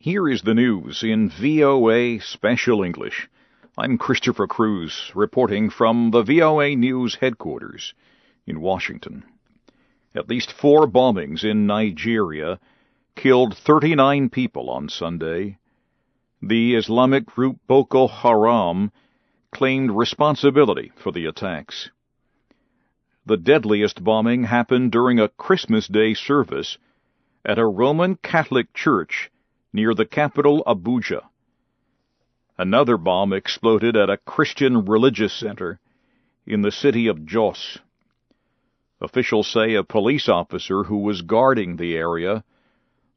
Here is the news in VOA Special English. I'm Christopher Cruz, reporting from the VOA News headquarters in Washington. At least four bombings in Nigeria killed 39 people on Sunday. The Islamic group Boko Haram claimed responsibility for the attacks. The deadliest bombing happened during a Christmas Day service at a Roman Catholic church near the capital Abuja. Another bomb exploded at a Christian religious center in the city of Jos. Officials say a police officer who was guarding the area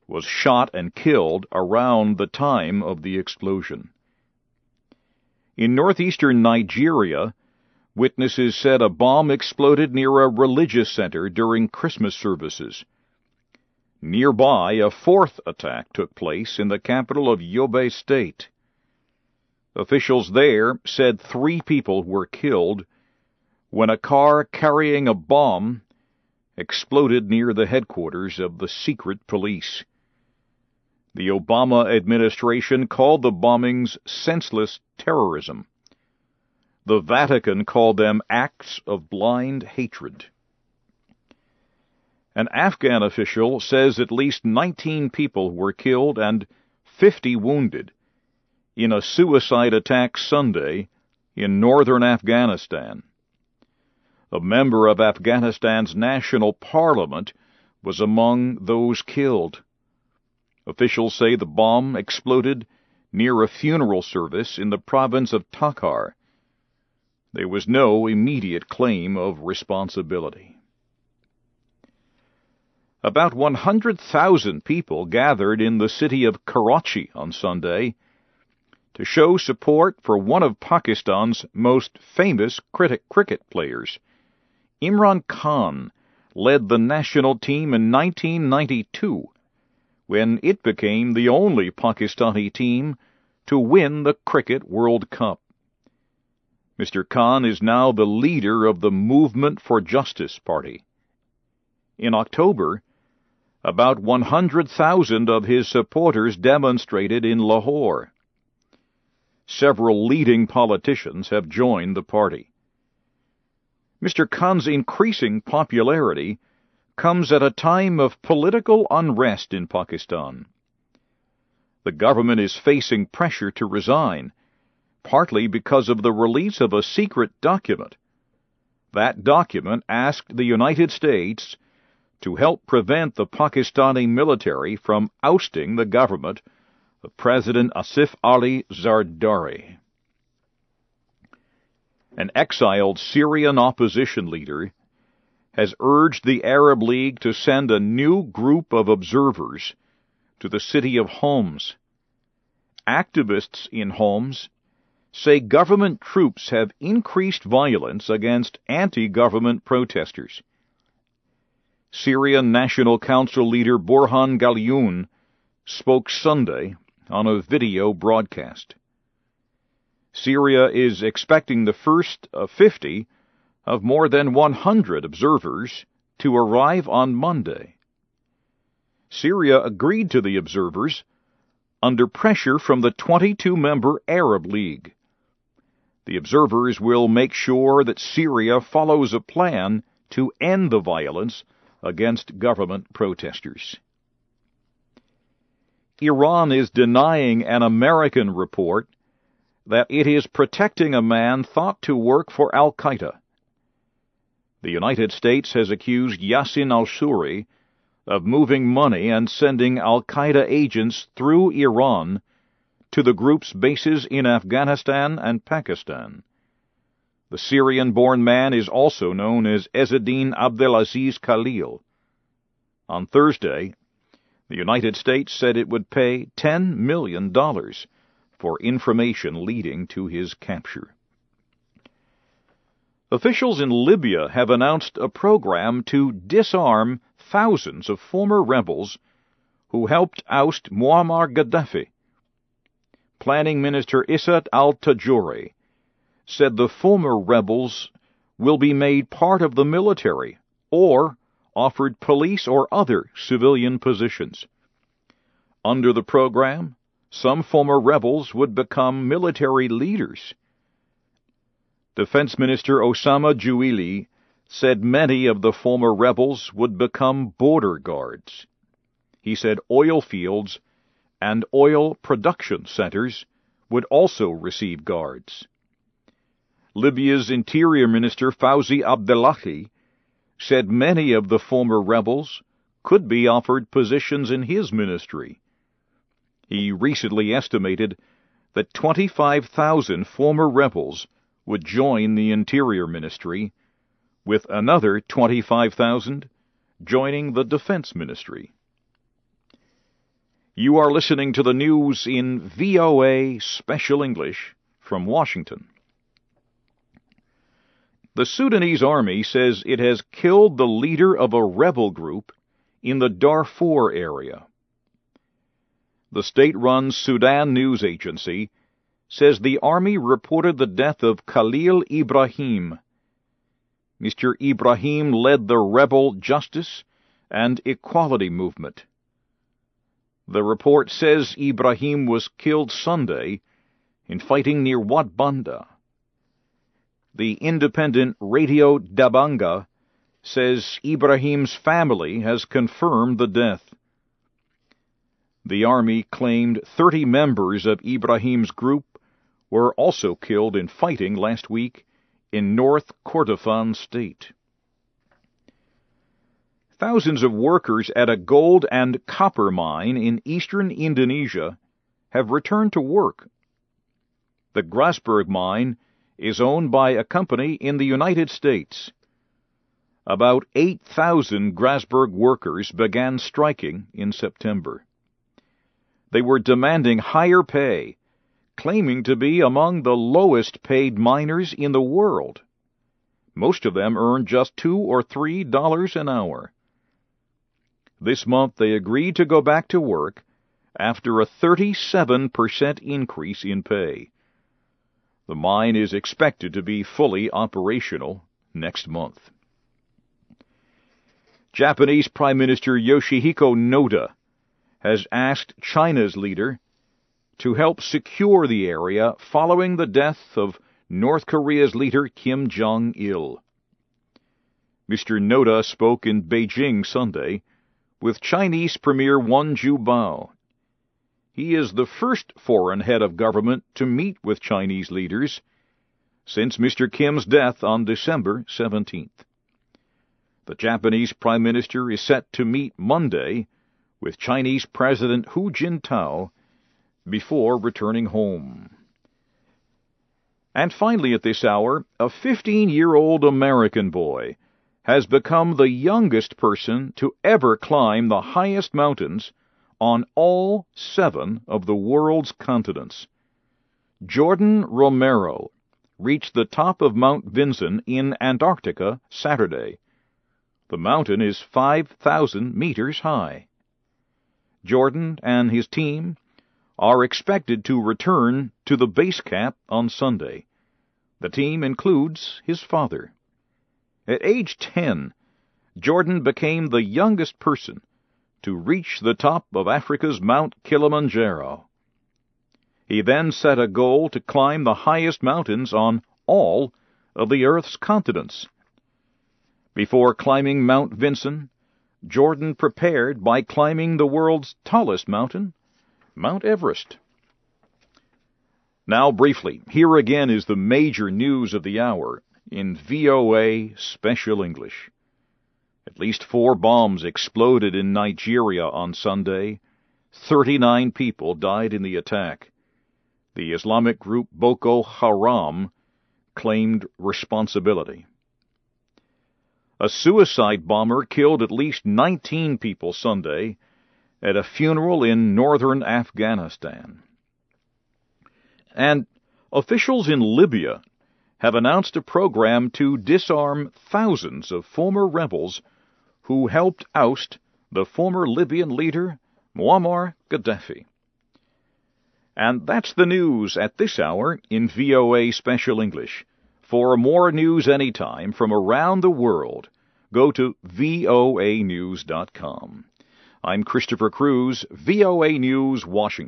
was shot and killed around the time of the explosion. In northeastern Nigeria, witnesses said a bomb exploded near a religious center during Christmas services. Nearby, a fourth attack took place in the capital of Yobe State. Officials there said three people were killed when a car carrying a bomb exploded near the headquarters of the secret police. The Obama administration called the bombings senseless terrorism. The Vatican called them acts of blind hatred. An Afghan official says at least 19 people were killed and 50 wounded in a suicide attack Sunday in northern Afghanistan. A member of Afghanistan's national parliament was among those killed. Officials say the bomb exploded near a funeral service in the province of Takhar. There was no immediate claim of responsibility. About 100,000 people gathered in the city of Karachi on Sunday to show support for one of Pakistan's most famous cricket players. Imran Khan led the national team in 1992 when it became the only Pakistani team to win the Cricket World Cup. Mr. Khan is now the leader of the Movement for Justice Party. In October, about 100,000 of his supporters demonstrated in Lahore. Several leading politicians have joined the party. Mr. Khan's increasing popularity comes at a time of political unrest in Pakistan. The government is facing pressure to resign, partly because of the release of a secret document. That document asked the United States to help prevent the Pakistani military from ousting the government of President Asif Ali Zardari. An exiled Syrian opposition leader has urged the Arab League to send a new group of observers to the city of Homs. Activists in Homs say government troops have increased violence against anti-government protesters. Syrian National Council leader Burhan Ghalioun spoke Sunday on a video broadcast. Syria is expecting the first of 50 of more than 100 observers to arrive on Monday. Syria agreed to the observers under pressure from the 22 member Arab League. The observers will make sure that Syria follows a plan to end the violence against government protesters. Iran is denying an American report that it is protecting a man thought to work for Al Qaeda. The United States has accused Yassin al Suri of moving money and sending Al Qaeda agents through Iran to the group's bases in Afghanistan and Pakistan. The Syrian born man is also known as Ezzeddin Abdelaziz Khalil. On Thursday, the United States said it would pay $10 million for information leading to his capture. Officials in Libya have announced a program to disarm thousands of former rebels who helped oust Muammar Gaddafi. Planning Minister Issat al-Tajouri said the former rebels will be made part of the military or offered police or other civilian positions. Under the program, some former rebels would become military leaders. Defense Minister Osama Juili said many of the former rebels would become border guards. He said oil fields and oil production centers would also receive guards. Libya's Interior Minister Fauzi Abdellahi said many of the former rebels could be offered positions in his ministry. He recently estimated that 25,000 former rebels would join the Interior Ministry, with another 25,000 joining the Defense Ministry. You are listening to the news in VOA Special English from Washington. The Sudanese army says it has killed the leader of a rebel group in the Darfur area. The state run Sudan News Agency says the army reported the death of Khalil Ibrahim. Mr. Ibrahim led the rebel justice and equality movement. The report says Ibrahim was killed Sunday in fighting near Wad Banda the independent Radio Dabanga says Ibrahim's family has confirmed the death. The army claimed 30 members of Ibrahim's group were also killed in fighting last week in North Kordofan state. Thousands of workers at a gold and copper mine in eastern Indonesia have returned to work. The Grasberg mine is owned by a company in the United States. About 8,000 Grasberg workers began striking in September. They were demanding higher pay, claiming to be among the lowest paid miners in the world. Most of them earned just two or three dollars an hour. This month they agreed to go back to work after a 37% increase in pay. The mine is expected to be fully operational next month. Japanese Prime Minister Yoshihiko Noda has asked China's leader to help secure the area following the death of North Korea's leader Kim Jong il. Mr. Noda spoke in Beijing Sunday with Chinese Premier Wen Jiabao he is the first foreign head of government to meet with Chinese leaders since Mr. Kim's death on December 17th. The Japanese Prime Minister is set to meet Monday with Chinese President Hu Jintao before returning home. And finally, at this hour, a 15 year old American boy has become the youngest person to ever climb the highest mountains on all seven of the world's continents. Jordan Romero reached the top of Mount Vinson in Antarctica Saturday. The mountain is 5,000 meters high. Jordan and his team are expected to return to the base camp on Sunday. The team includes his father. At age 10, Jordan became the youngest person to reach the top of Africa's Mount Kilimanjaro. He then set a goal to climb the highest mountains on all of the Earth's continents. Before climbing Mount Vinson, Jordan prepared by climbing the world's tallest mountain, Mount Everest. Now, briefly, here again is the major news of the hour in VOA Special English. At least four bombs exploded in Nigeria on Sunday. Thirty-nine people died in the attack. The Islamic group Boko Haram claimed responsibility. A suicide bomber killed at least 19 people Sunday at a funeral in northern Afghanistan. And officials in Libya have announced a program to disarm thousands of former rebels who helped oust the former Libyan leader Muammar Gaddafi. And that's the news at this hour in VOA Special English. For more news anytime from around the world, go to voanews.com. I'm Christopher Cruz, VOA News, Washington.